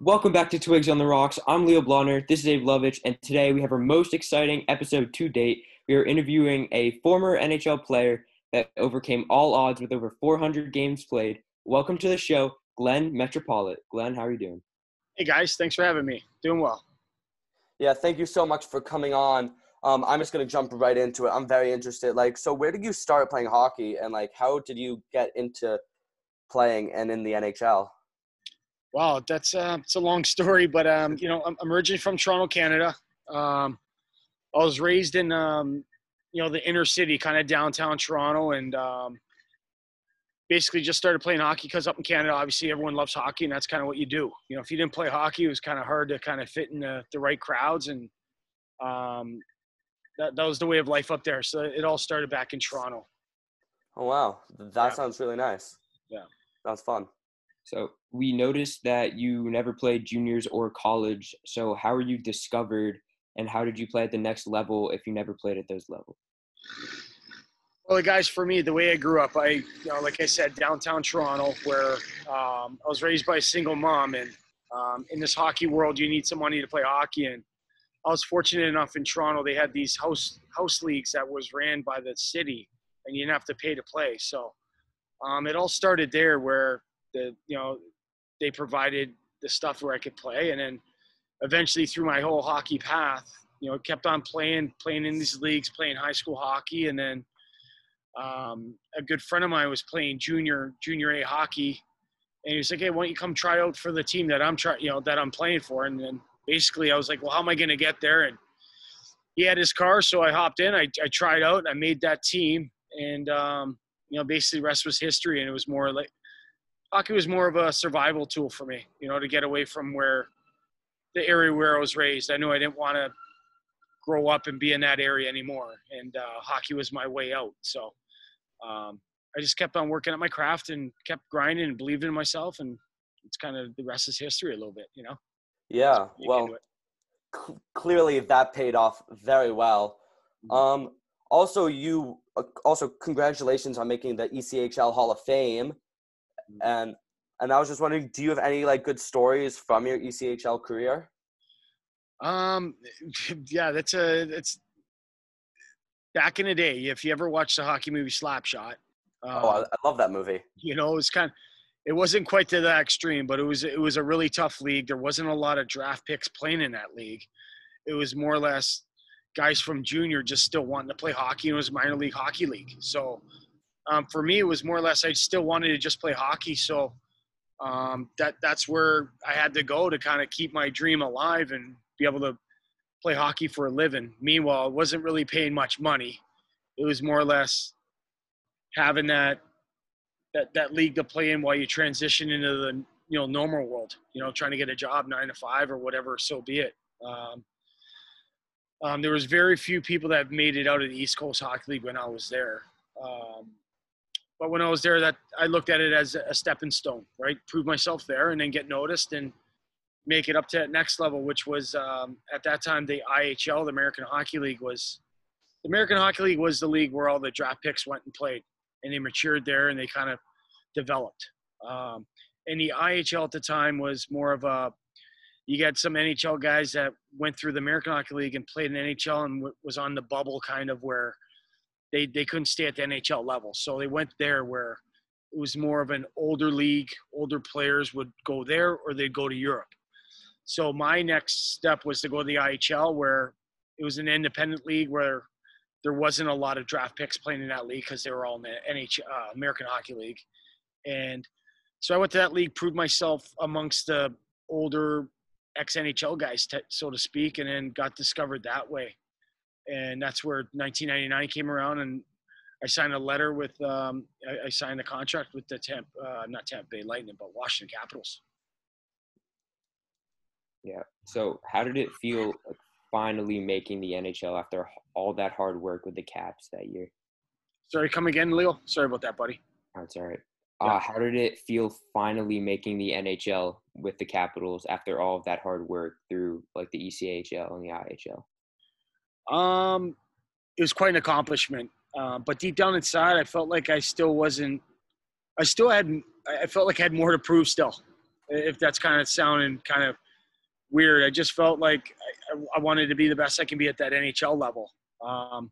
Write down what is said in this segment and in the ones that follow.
Welcome back to Twigs on the Rocks. I'm Leo Blonner. This is Dave Lovich, and today we have our most exciting episode to date. We are interviewing a former NHL player that overcame all odds with over 400 games played. Welcome to the show, Glenn Metropolit. Glenn, how are you doing? Hey guys, thanks for having me. Doing well. Yeah, thank you so much for coming on. Um, I'm just gonna jump right into it. I'm very interested. Like, so where did you start playing hockey, and like, how did you get into playing and in the NHL? Wow, that's uh, it's a long story, but um, you know, I'm, I'm originally from Toronto, Canada. Um, I was raised in um, you know the inner city, kind of downtown Toronto, and um, basically just started playing hockey because up in Canada, obviously everyone loves hockey, and that's kind of what you do. You know, if you didn't play hockey, it was kind of hard to kind of fit in the, the right crowds, and um, that that was the way of life up there. So it all started back in Toronto. Oh wow, that Yeah. sounds really nice. Yeah. sounds fun. So we noticed that you never played juniors or college. So how were you discovered, and how did you play at the next level if you never played at those levels? Well, guys, for me, the way I grew up, I, you know, like I said, downtown Toronto, where um, I was raised by a single mom, and um, in this hockey world, you need some money to play hockey. And I was fortunate enough in Toronto, they had these house house leagues that was ran by the city, and you didn't have to pay to play. So um, it all started there, where the you know they provided the stuff where I could play, and then eventually through my whole hockey path, you know, kept on playing, playing in these leagues, playing high school hockey, and then um, a good friend of mine was playing junior junior A hockey, and he was like, "Hey, why don't you come try out for the team that I'm trying, you know, that I'm playing for?" And then basically, I was like, "Well, how am I going to get there?" And he had his car, so I hopped in. I, I tried out, I made that team, and um, you know, basically, rest was history. And it was more like hockey was more of a survival tool for me, you know, to get away from where the area where I was raised. I knew I didn't want to grow up and be in that area anymore, and uh, hockey was my way out. So um, I just kept on working at my craft and kept grinding and believing in myself, and it's kind of the rest is history a little bit, you know. Yeah, well, cl- clearly that paid off very well. Mhm. Um, also, you uh, also congratulations on making the ECHL Hall of Fame. And and I was just wondering, do you have any like good stories from your ECHL career? Um, yeah, that's a that's back in the day. If you ever watched the hockey movie Slapshot, um, oh, I, I love that movie. you know, it was kind of, it wasn't quite to that extreme, but it was it was a really tough league. There wasn't a lot of draft picks playing in that league. It was more or less guys from junior just still wanting to play hockey. And it was minor league hockey league. So um, for me, it was more or less I still wanted to just play hockey. So um, that that's where I had to go to kind of keep my dream alive and be able to play hockey for a living. Meanwhile, it wasn't really paying much money. It was more or less having that that that league to play in while you transition into the you know normal world. You know, trying to get a job nine to five or whatever. So be it. Um, um, there was very few people that made it out of the East Coast Hockey League when I was there. Um, but when I was there, that I looked at it as a stepping stone, right? Prove myself there, and then get noticed and make it up to that next level, which was um, at that time the IHL, the American Hockey League, was the American Hockey League was the league where all the draft picks went and played, and they matured there and they kind of developed. Um, and the IHL at the time was more of a you got some NHL guys that went through the American Hockey League and played in NHL and w- was on the bubble kind of where they they couldn't stay at the NHL level, so they went there where it was more of an older league. Older players would go there or they'd go to Europe. So my next step was to go to the IHL, where it was an independent league where there wasn't a lot of draft picks playing in that league because they were all in the NHL, uh, American Hockey League, and so I went to that league, proved myself amongst the older ex NHL guys, so to speak, and then got discovered that way. And that's where 1999 came around, and I signed a letter with, um, I, I signed a contract with the Tampa, uh, not Tampa Bay Lightning, but Washington Capitals. Yeah. So how did it feel like, finally making the NHL after all that hard work with the Caps that year? Sorry, come again, Leo. Sorry about that, buddy. That's all right. Yeah. Uh, how did it feel finally making the NHL with the Capitals after all of that hard work through like the ECHL and the IHL? Um, it was quite an accomplishment. Uh, but deep down inside, I felt like I still wasn't. I still had. I felt like I had more to prove still. if that's kind of sounding kind of weird. I just felt like I, I wanted to be the best I can be at that NHL level. Um,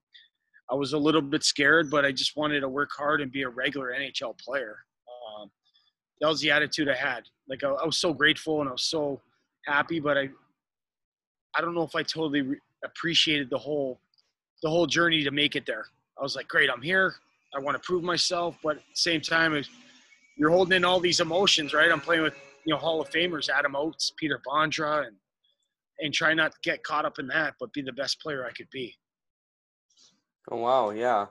I was a little bit scared, but I just wanted to work hard and be a regular NHL player. Um, that was the attitude I had. Like I, I, was so grateful and I was so happy, but I, I don't know if I totally re- appreciated the whole, the whole journey to make it there. I was like, great, I'm here. I want to prove myself, but at the same time, you're holding in all these emotions, right? I'm playing with you know Hall of Famers, Adam Oates, Peter Bondra, and and try not to get caught up in that, but be the best player I could be. Oh wow, yeah.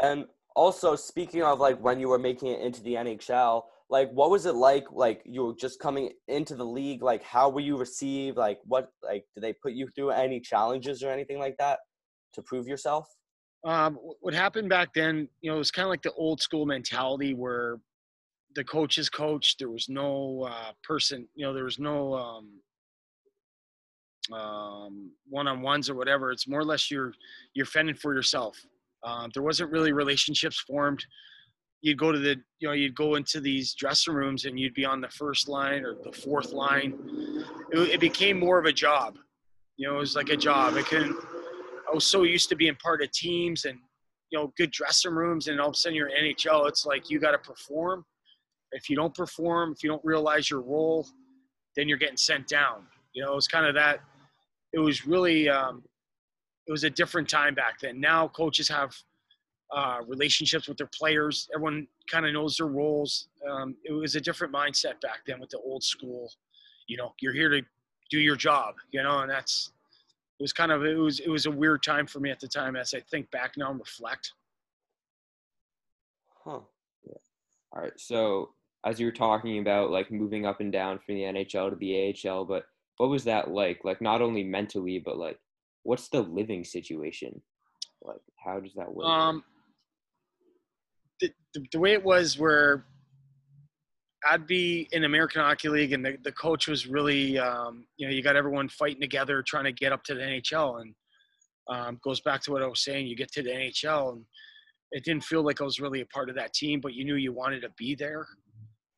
And also speaking of like when you were making it into the NHL, like what was it like like you were just coming into the league, like how were you received? Like what like did they put you through any challenges or anything like that to prove yourself? Um, what happened back then, you know, it was kind of like the old school mentality where the coaches coached There was no uh, person, you know, there was no um, um, one-on-ones or whatever. It's more or less you're you're fending for yourself. Um, there wasn't really relationships formed. You'd go to the, you know, you'd go into these dressing rooms and you'd be on the first line or the fourth line. It, it became more of a job. You know, it was like a job. I couldn't. I was so used to being part of teams and you know good dressing rooms, and all of a sudden you're NHL. It's like you got to perform. If you don't perform, if you don't realize your role, then you're getting sent down. You know, it's kind of that it was really um, it was a different time back then. Now coaches have uh, relationships with their players. Everyone kind of knows their roles. Um, it was a different mindset back then with the old school. You know, you're here to do your job. You know, and that's it was kind of it was it was a weird time for me at the time as I think back now and reflect. Huh. Yeah. All right. So as you were talking about like moving up and down from the NHL to the AHL, but what was that like? Like not only mentally, but like what's the living situation? Like how does that work? Um, the, the, way it was where I'd be in American Hockey League, and the, the coach was really, um, you know, you got everyone fighting together, trying to get up to the NHL, and um, goes back to what I was saying. You get to the NHL, and it didn't feel like I was really a part of that team, but you knew you wanted to be there,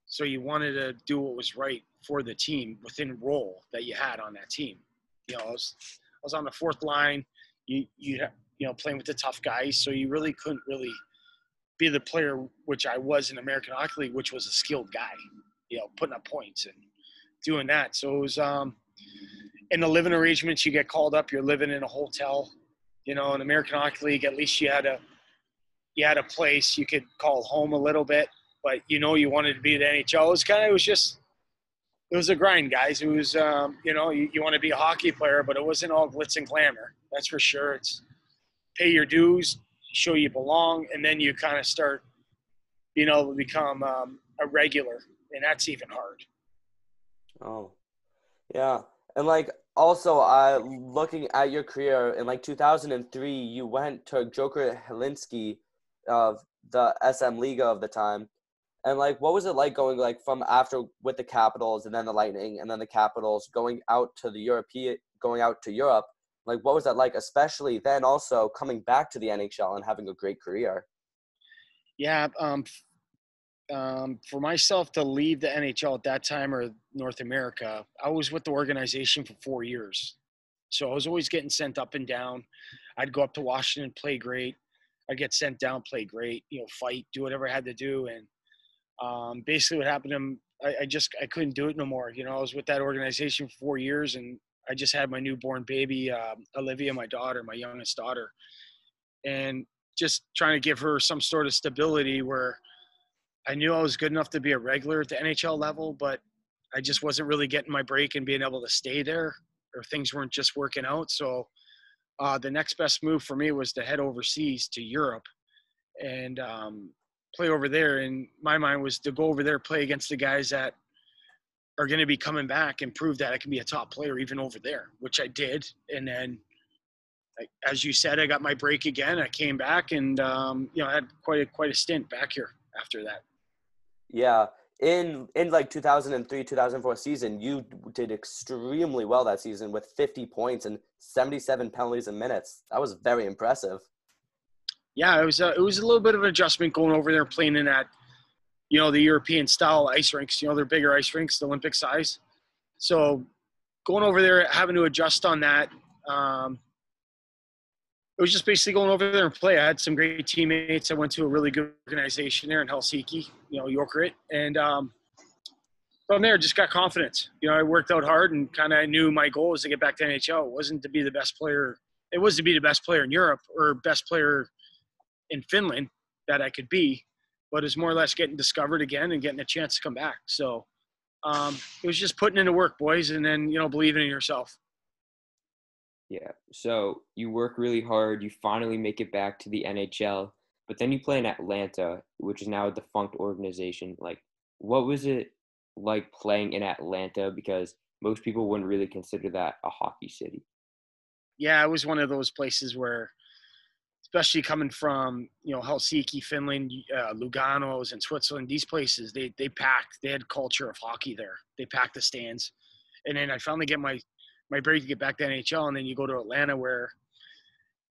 so you wanted to do what was right for the team within role that you had on that team. You know, I was, I was on the fourth line. You you you know playing with the tough guys, so you really couldn't really be the player which I was in American Hockey League, which was a skilled guy. You know, putting up points and doing that. So it was um, in the living arrangements. You get called up. You're living in a hotel. You know, in American Hockey League, at least you had a you had a place you could call home a little bit. But you know, you wanted to be the NHL. It was kind of it was just it was a grind, guys. It was, um, you know, you, you want to be a hockey player, but it wasn't all glitz and glamour. That's for sure. It's pay your dues, show you belong, and then you kind of start being able to become um, a regular, and that's even hard. Oh, yeah, and like also, uh, looking at your career in like 2003, you went to Jokerit Helsinki of the SM Liga of the time and like, what was it like going like from after with the Capitals and then the Lightning and then the Capitals going out to the European, going out to Europe? Like, what was that like, especially then also coming back to the NHL and having a great career? Yeah, um, um, for myself to leave the NHL at that time or North America, I was with the organization for four years. So I was always getting sent up and down. I'd go up to Washington, play great. I'd get sent down, play great, you know, fight, do whatever I had to do. And um, basically what happened to him, I, I, just I couldn't do it no more. You know, I was with that organization for four years, and I just had my newborn baby, uh, Olivia, my daughter, my youngest daughter, and just trying to give her some sort of stability where I knew I was good enough to be a regular at the NHL level, but I just wasn't really getting my break and being able to stay there, or things weren't just working out. So uh, the next best move for me was to head overseas to Europe, and um, play over there. And my mind was to go over there, play against the guys that are going to be coming back and prove that I can be a top player even over there, which I did. And then, as you said, I got my break again. I came back and, um, you know, I had quite a, quite a stint back here after that. Yeah. In, in like 2003, 2004 season, you did extremely well that season with 50 points and 77 penalties and minutes. That was very impressive yeah, it was a, it was a little bit of an adjustment going over there playing in that you know, the European style ice rinks. You know, they're bigger ice rinks, the Olympic size. So going over there, having to adjust on that. Um, it was just basically going over there and play. I had some great teammates. I went to a really good organization there in Helsinki, you know, Jokerit, and um, from there just got confidence. You know, I worked out hard and kind of knew my goal was to get back to NHL. It wasn't to be the best player. It was to be the best player in Europe or best player in Finland that I could be, but it's more or less getting discovered again and getting a chance to come back. So um, it was just putting into work, boys, and then you know believing in yourself. Yeah. So you work really hard. You finally make it back to the NHL, but then you play in Atlanta, which is now a defunct organization. Like, what was it like playing in Atlanta? Because most people wouldn't really consider that a hockey city. Yeah, it was one of those places where, especially coming from you know Helsinki, Finland, uh, Lugano's, and Switzerland, these places they they packed. They had culture of hockey there. They packed the stands, and then I finally get my my break to get back to NHL, and then you go to Atlanta where,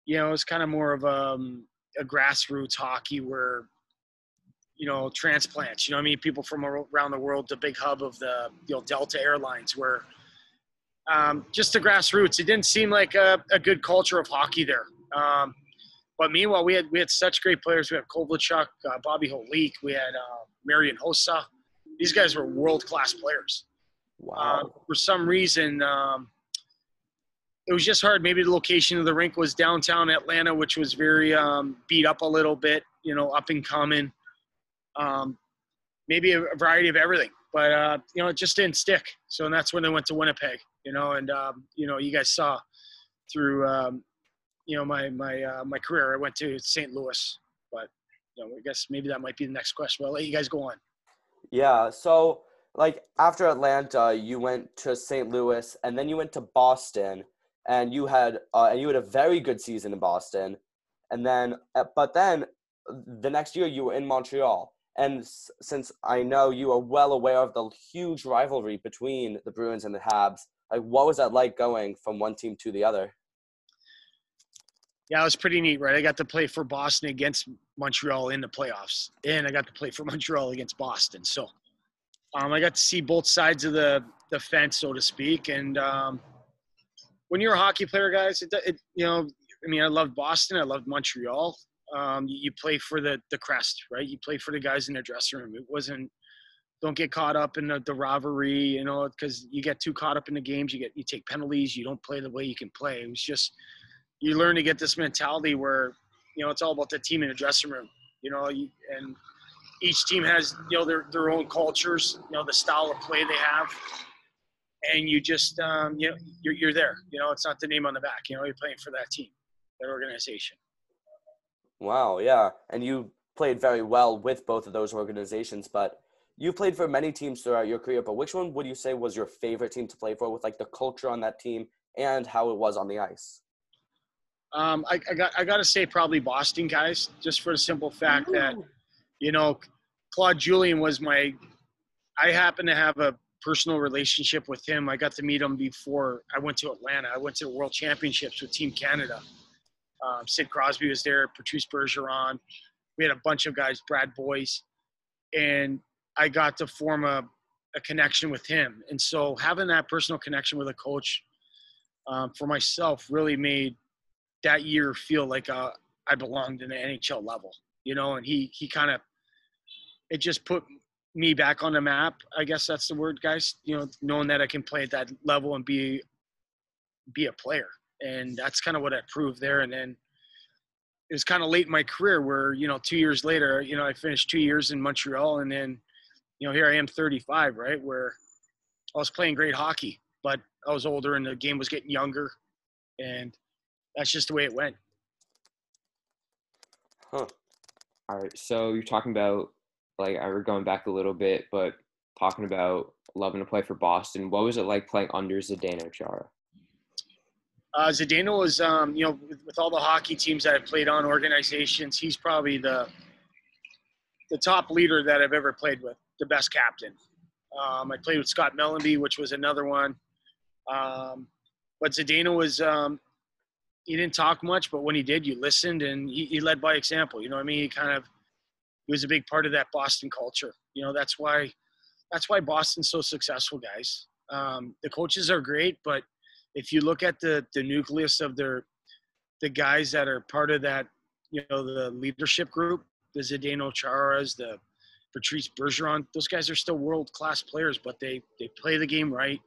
you know, it's kind of more of a, um, a grassroots hockey where, you know, transplants. You know, I mean, people from around the world, the big hub of the you know Delta Airlines, where um, just the grassroots. It didn't seem like a, a good culture of hockey there. Um, but meanwhile, we had we had such great players. We had Kovalchuk, uh, Bobby Holik, we had uh, Marian Hossa. These guys were world class players. Wow. Uh, for some reason, um, it was just hard. Maybe the location of the rink was downtown Atlanta, which was very um, beat up a little bit, you know, up and coming. Um, maybe a, variety of everything, but uh, you know, it just didn't stick. So and that's when they went to Winnipeg, you know, and um, you know, you guys saw through, um, you know, my my uh, my career. I went to St. Louis, but you know, I guess maybe that might be the next question. But I'll let you guys go on. Yeah. So like after Atlanta, you went to St. Louis, and then you went to Boston and you had uh, and you had a very good season in Boston, and then uh, but then the next year you were in Montreal. And since I know you are well aware of the huge rivalry between the Bruins and the Habs, like what was that like going from one team to the other? Yeah, it was pretty neat, right? I got to play for Boston against Montreal in the playoffs, and I got to play for Montreal against Boston. So um, I got to see both sides of the the fence, so to speak, and um, when you're a hockey player, guys, it, it you know, I mean, I loved Boston, I loved Montreal. Um, you, play for the the crest, right? You play for the guys in their dressing room. It wasn't. Don't get caught up in the, the rivalry, you know, because you get too caught up in the games. You get you take penalties. You don't play the way you can play. It was just you learn to get this mentality where you know it's all about the team in the dressing room. You know, you, and each team has you know their their own cultures. You know, the style of play they have and you just um, you know you're, you're there you know it's not the name on the back you know you're playing for that team that organization Wow, yeah. And you played very well with both of those organizations, but you played for many teams throughout your career, but which one would you say was your favorite team to play for with like the culture on that team and how it was on the ice? Um, I, I got i got to say probably boston guys just for the simple fact that you know claude julien was my i happen to have a personal relationship with him. I got to meet him before i went to atlanta. I went to the world championships with team canada. Um, sid crosby was there patrice bergeron. We had a bunch of guys brad boyes and i got to form a, a connection with him. And so having that personal connection with a coach um, for myself really made that year feel like uh, I belonged in the NHL level, you know, and he he kind of it just put me back on the map. I guess that's the word, guys. You know, knowing that I can play at that level and be be a player, and that's kind of what I proved there. And then it was kind of late in my career where you know two years later, you know, I finished two years in Montreal, and then you know here I am, 35, right, where I was playing great hockey, but I was older and the game was getting younger, and that's just the way it went. Huh. All right. So you're talking about like I we're going back a little bit, but talking about loving to play for Boston. What was it like playing under Zdeno Chara? Uh, Zdeno was, um, you know, with, with all the hockey teams that I've played on, organizations, he's probably the the top leader that I've ever played with, the best captain. Um, I played with Scott Mellanby, which was another one. Um, but Zdeno was, um, he didn't talk much, but when he did, you listened and he, he led by example. You know what I mean? He kind of, he was a big part of that Boston culture. You know, that's why that's why Boston's so successful, guys. Um, the coaches are great, but if you look at the the nucleus of their the guys that are part of that, you know, the leadership group, the Zdeno Charas, the Patrice Bergeron, those guys are still world class players, but they they play the game right.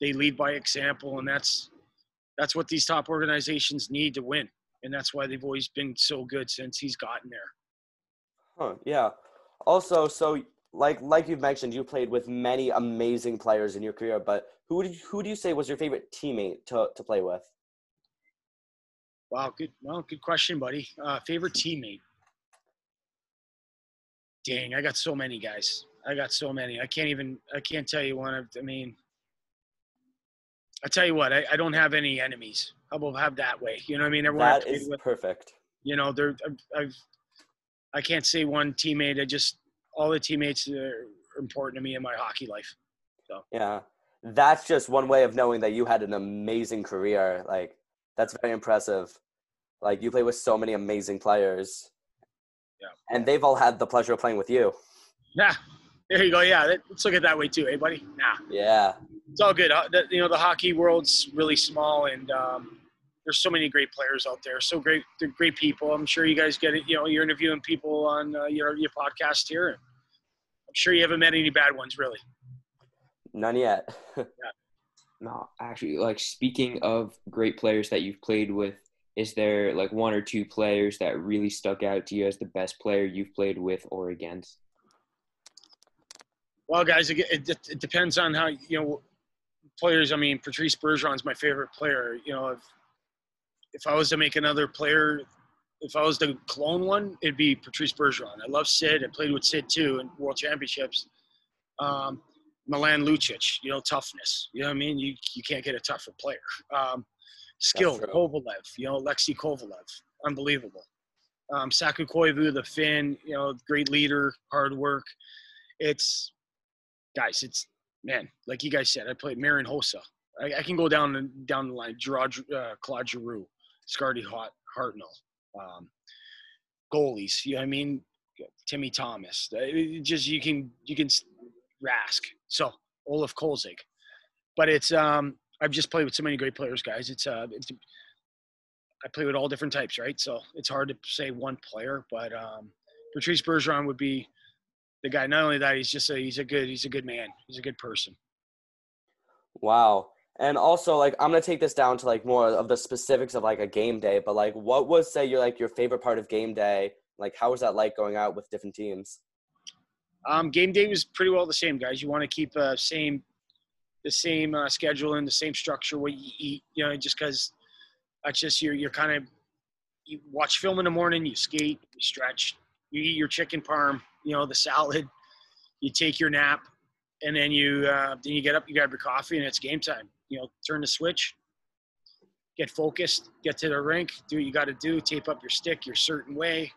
They lead by example, and that's that's what these top organizations need to win, and that's why they've always been so good since he's gotten there. Huh, yeah. Also, so like like you've mentioned, you played with many amazing players in your career, but who did who do you say was your favorite teammate to, to play with? Wow, good well, good question, buddy. Uh, favorite teammate. Dang, I got so many guys. I got so many. I can't even I can't tell you one. I mean, I tell you what, I, I don't have any enemies. I will have that way. You know what I mean? Everyone that is with, perfect. You know, there I've, I've I can't say one teammate. I just all the teammates are important to me in my hockey life. So yeah, that's just one way of knowing that you had an amazing career. Like that's very impressive. Like you play with so many amazing players. Yeah. And they've all had the pleasure of playing with you. Yeah. There you go. Yeah. Let's look at that way too, hey buddy? Nah. Yeah. It's all good. Uh, you know, the hockey world's really small and um, there's so many great players out there. So great, they're great people. I'm sure you guys get it. You know, you're interviewing people on uh, your your podcast here. I'm sure you haven't met any bad ones, really. None yet. yeah. No, actually, like speaking of great players that you've played with, is there like one or two players that really stuck out to you as the best player you've played with or against? Well, guys, it, it, it depends on how you know players. I mean, Patrice Bergeron's my favorite player. You know, if if I was to make another player, if I was to clone one, it'd be Patrice Bergeron. I love Sid. I played with Sid too in World Championships. Um, Milan Lucic, you know, toughness. You know what I mean? You you can't get a tougher player. Um, skill, Kovalev, you know, Alexei Kovalev, unbelievable. Um, Saku Koivu, the Finn, you know, great leader, hard work. It's guys, it's man, like you guys said, I played Marian Hossa. I, I, can go down down the line. Gerard, uh, Claude Giroux, Scardy Hot, Hartnell, um, goalies. You know what I mean? Timmy Thomas. just you can you can Rask. So Olaf Kolzig. But it's um I've just played with so many great players, guys. It's uh it's I play with all different types, right? So it's hard to say one player, but um Patrice Bergeron would be the guy. Not only that, he's just a he's a good he's a good man. He's a good person. Wow. And also, like, I'm gonna take this down to like more of the specifics of like a game day. But like, what was say your like your favorite part of game day? Like, how was that like going out with different teams? Um, game day was pretty well the same, guys. You want to keep uh, same the same uh, schedule and the same structure what you eat. You know, just because that's just you're you're kind of you watch film in the morning, you skate, you stretch, you eat your chicken parm, you know, the salad, you take your nap, and then you uh, then you get up, you grab your coffee, and it's game time you know, turn the switch, get focused, get to the rink, do what you got to do, tape up your stick your certain way,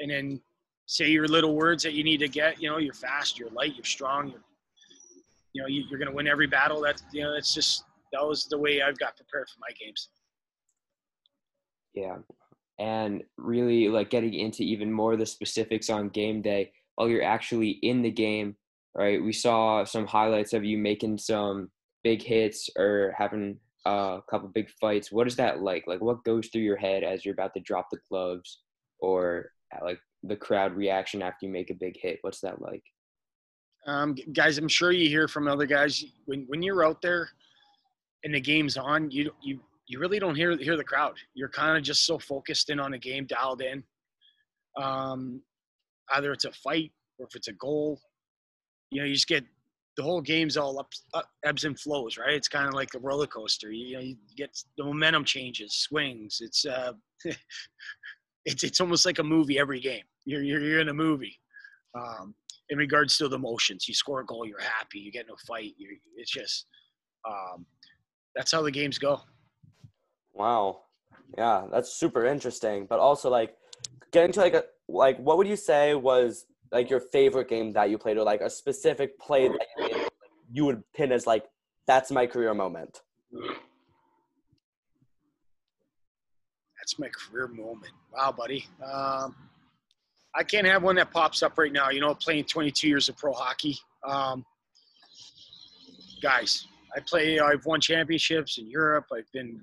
and then say your little words that you need to get. You know, you're fast, you're light, you're strong, you're, you know, you, are going to win every battle. That's, you know, it's just, that was the way I've got prepared for my games. Yeah. And really like getting into even more the specifics on game day while you're actually in the game, right? We saw some highlights of you making some big hits or having a couple big fights, what is that like? Like, what goes through your head as you're about to drop the gloves, or uh, like the crowd reaction after you make a big hit? What's that like? Um, guys, I'm sure you hear from other guys when when you're out there and the game's on, you you you really don't hear hear the crowd. You're kind of just so focused in on a game, dialed in. Um, either it's a fight or if it's a goal, you know, you just get the whole game's all up, up ebbs and flows, right? It's kind of like a roller coaster. You, you, know, you get the momentum changes, swings. It's uh, it's it's almost like a movie every game. You're you're, you're in a movie. Um, in regards to the emotions, you score a goal, you're happy. You get in a fight, you it's just um, that's how the games go. Wow, yeah, that's super interesting. But also like getting to like a like what would you say was like your favorite game that you played or like a specific play that you, made, you would pin as like that's my career moment that's my career moment wow buddy um, I can't have one that pops up right now. You know, playing 22 years of pro hockey. Um, guys, I play. I've won championships in Europe. I've been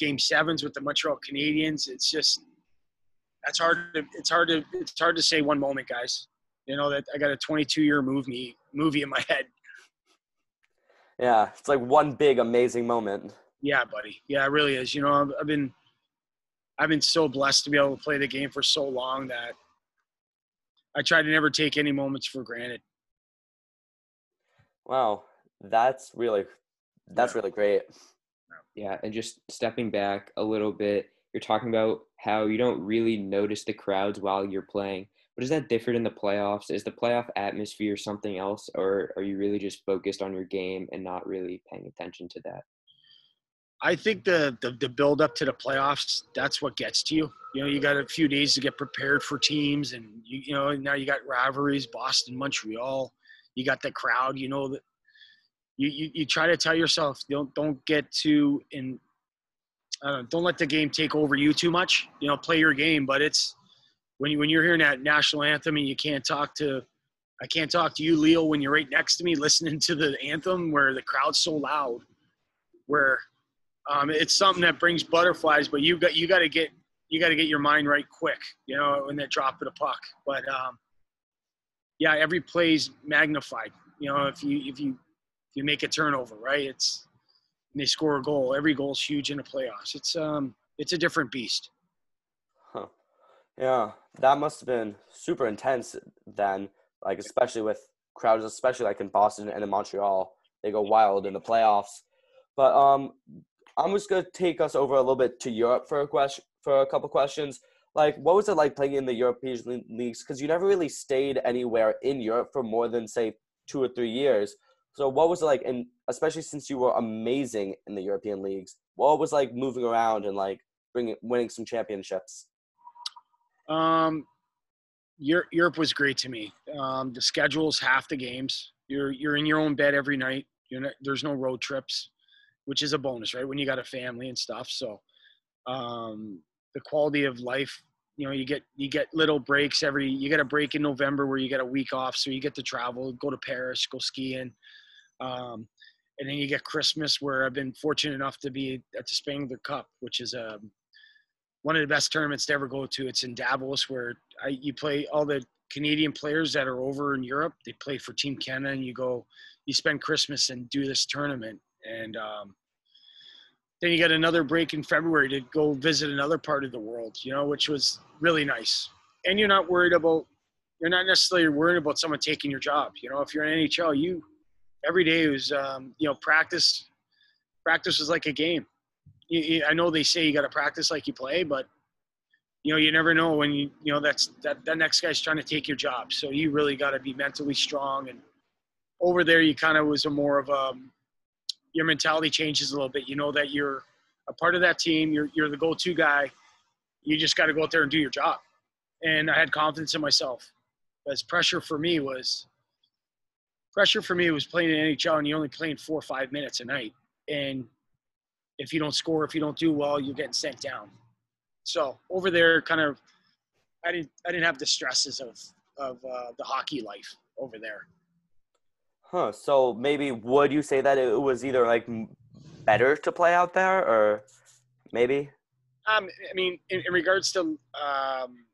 game sevens with the Montreal Canadiens. It's just that's hard. To, it's hard to it's hard to say one moment, guys. You know that I got a 22 year movie movie in my head. Yeah, it's like one big amazing moment. Yeah, buddy. Yeah, it really is. You know, I've, I've been I've been so blessed to be able to play the game for so long that I try to never take any moments for granted. Wow, that's really that's really great. Yeah, and just stepping back a little bit, you're talking about how you don't really notice the crowds while you're playing. But is that different in the playoffs? Is the playoff atmosphere something else, or are you really just focused on your game and not really paying attention to that? I think the, the the build up to the playoffs that's what gets to you. You know, you got a few days to get prepared for teams, and you you know now you got rivalries, Boston, Montreal. You got the crowd. You know that you, you, you try to tell yourself don't don't get too in. Uh, don't let the game take over you too much. You know, play your game, but it's when you when you're hearing that national anthem and you can't talk to I can't talk to you, Leo, when you're right next to me listening to the anthem where the crowd's so loud, where um, it's something that brings butterflies. But you got you got to get you got to get your mind right quick, you know, when that drop of the puck. But um, yeah, every play's magnified. You know, if you if you you make a turnover, right, it's they score a goal. Every goal is huge in the playoffs. It's um it's a different beast. Huh. Yeah, that must have been super intense then. Like especially with crowds, especially like in Boston and in Montreal, they go wild in the playoffs. But um, I'm just gonna take us over a little bit to Europe for a question, for a couple questions. Like, what was it like playing in the European leagues? Because you never really stayed anywhere in Europe for more than say two or three years. So, what was it like? And especially since you were amazing in the European leagues, what was like moving around and like bringing winning some championships? Um, Europe was great to me. Um, the schedule's half the games. You're you're in your own bed every night. Not, there's no road trips which is a bonus, right? When you got a family and stuff. So um, the quality of life, you know, you get you get little breaks every. You get a break in November where you get a week off, so you get to travel, go to Paris, go skiing. Um, and then you get Christmas, where I've been fortunate enough to be at the Spengler Cup, which is a um, one of the best tournaments to ever go to. It's in Davos, where I, you play all the Canadian players that are over in Europe. They play for Team Canada, and you go, you spend Christmas and do this tournament and um, then you get another break in February to go visit another part of the world, you know, which was really nice. And you're not worried about, you're not necessarily worried about someone taking your job. You know, if you're in NHL, you every day was, um, you know, practice. Practice was like a game. You, you, I know they say you got to practice like you play, but you know, you never know when you, you know, that's that that next guy's trying to take your job. So you really got to be mentally strong. And over there, you kind of was a more of a um, your mentality changes a little bit. You know that you're a part of that team. You're you're the go-to guy. You just got to go out there and do your job. And I had confidence in myself. As pressure for me was pressure for me was playing in NHL and you're only playing four or five minutes a night. And if you don't score, if you don't do well, you're getting sent down. So over there, kind of, I didn't I didn't have the stresses of of uh, the hockey life over there. Huh. So maybe would you say that it was either like better to play out there, or maybe? Um, I mean, in, in regards to um,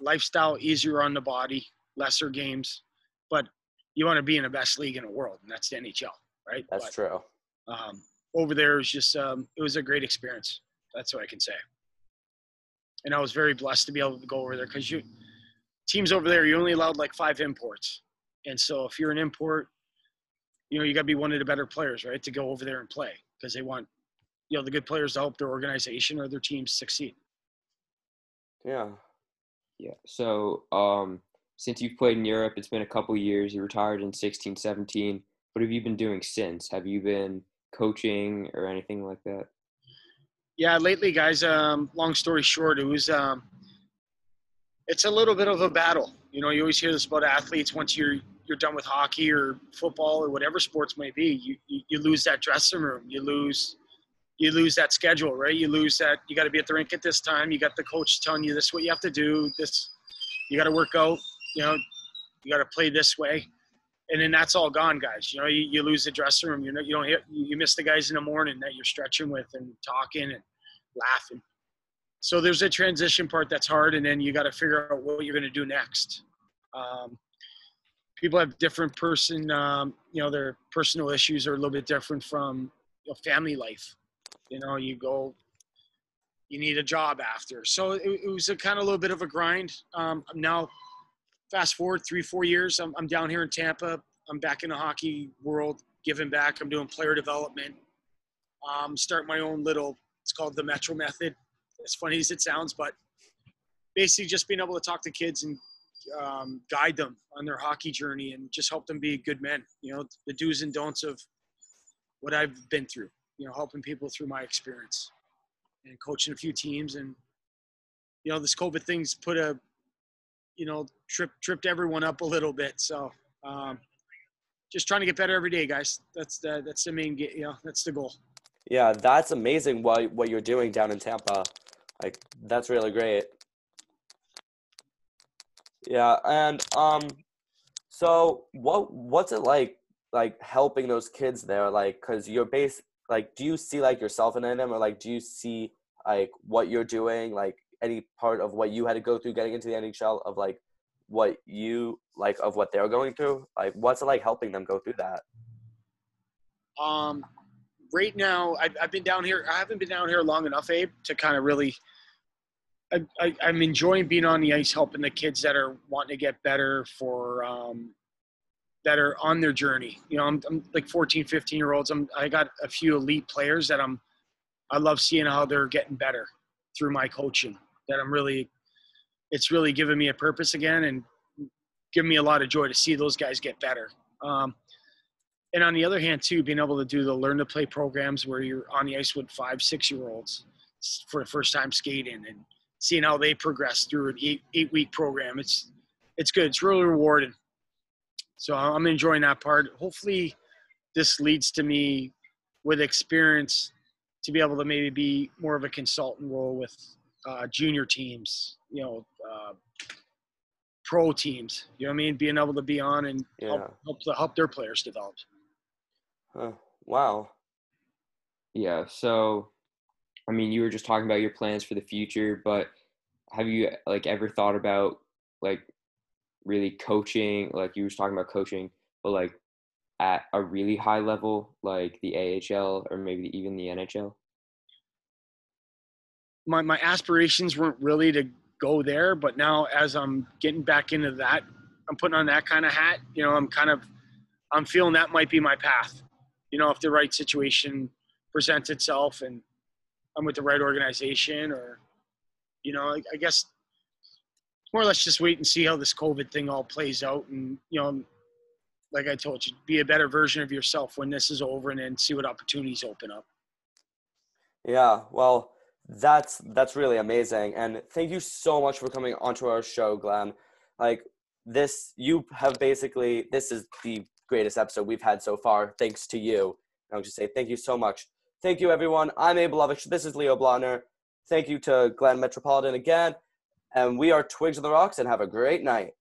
lifestyle, easier on the body, lesser games, but you want to be in the best league in the world, and that's the NHL, right? That's but, true. Um, over there was just um, it was a great experience. That's what I can say. And I was very blessed to be able to go over there because you teams over there, you only allowed like five imports. And so if you're an import, you know, you got to be one of the better players, right, to go over there and play because they want, you know, the good players to help their organization or their teams succeed. Yeah. Yeah. So, um, since you've played in Europe, it's been a couple years. You retired in 16, 17. What have you been doing since? Have you been coaching or anything like that? Yeah, lately, guys. Um, long story short, it was um, it's a little bit of a battle. You know, you always hear this about athletes. Once you're you're done with hockey or football or whatever sports may be, you, you, you lose that dressing room. You lose you lose that schedule, right? You lose that you got to be at the rink at this time. You got the coach telling you this is what you have to do. This you got to work out. You know, you got to play this way, and then that's all gone, guys. You know, you, you lose the dressing room. You know, you don't hit, you miss the guys in the morning that you're stretching with and talking and laughing. So there's a transition part that's hard, and then you got to figure out what you're going to do next. Um, people have different person, um, you know, their personal issues are a little bit different from you know, family life. You know, you go, you need a job after. So it, it was a kind of a little bit of a grind. Um, now, fast forward three, four years, I'm, I'm down here in Tampa. I'm back in the hockey world, giving back. I'm doing player development. Um, start my own little. It's called the Metro Method. As funny as it sounds, but basically just being able to talk to kids and um, guide them on their hockey journey and just help them be good men. You know, the do's and don'ts of what I've been through. You know, helping people through my experience and coaching a few teams. And you know, this COVID thing's put a, you know, trip tripped everyone up a little bit. So um, just trying to get better every day, guys. That's the that's the main get. You know, that's the goal. Yeah, that's amazing. What what you're doing down in Tampa, like that's really great. Yeah, and um, so what what's it like like helping those kids there? Like, cause you're base like, do you see like yourself in them, or like, do you see like what you're doing, like any part of what you had to go through getting into the NHL of like what you like of what they're going through? Like, what's it like helping them go through that? Um, right now, I've, I've been down here. I haven't been down here long enough, Abe, to kind of really I, am enjoying being on the ice, helping the kids that are wanting to get better for um, that are on their journey. You know, I'm, I'm, like 14, 15 year olds. I'm, I got a few elite players that I'm, I love seeing how they're getting better through my coaching. That I'm really, it's really giving me a purpose again and giving me a lot of joy to see those guys get better. Um, and on the other hand, too, being able to do the learn to play programs where you're on the ice with five, six year olds for the first time skating and seeing how they progress through an eight eight week program. It's it's good. It's really rewarding. So I'm enjoying that part. Hopefully, this leads to me with experience to be able to maybe be more of a consultant role with uh, junior teams. You know. Uh, pro teams, you know what I mean? Being able to be on and yeah. help help, help their players develop. Huh. Wow. Yeah. So I mean, you were just talking about your plans for the future, but have you like ever thought about like really coaching? Like you were talking about coaching, but like at a really high level, like the AHL or maybe even the NHL? My my aspirations weren't really to go there, but now as I'm getting back into that, I'm putting on that kind of hat. You know, I'm kind of I'm feeling that might be my path. You know, if the right situation presents itself and I'm with the right organization or, you know, I, I guess more or less just wait and see how this COVID thing all plays out. And, you know, like I told you, be a better version of yourself when this is over and then see what opportunities open up. Yeah. Well, that's, that's really amazing. And thank you so much for coming onto our show, Glenn. Like this, you have basically, this is the greatest episode we've had so far. Thanks to you. I would just say thank you so much. Thank you, everyone. I'm Abe Lovich. This is Leo Blonner. Thank you to Glenn Metropolit again. And we are Twigs of the Rocks, and have a great night.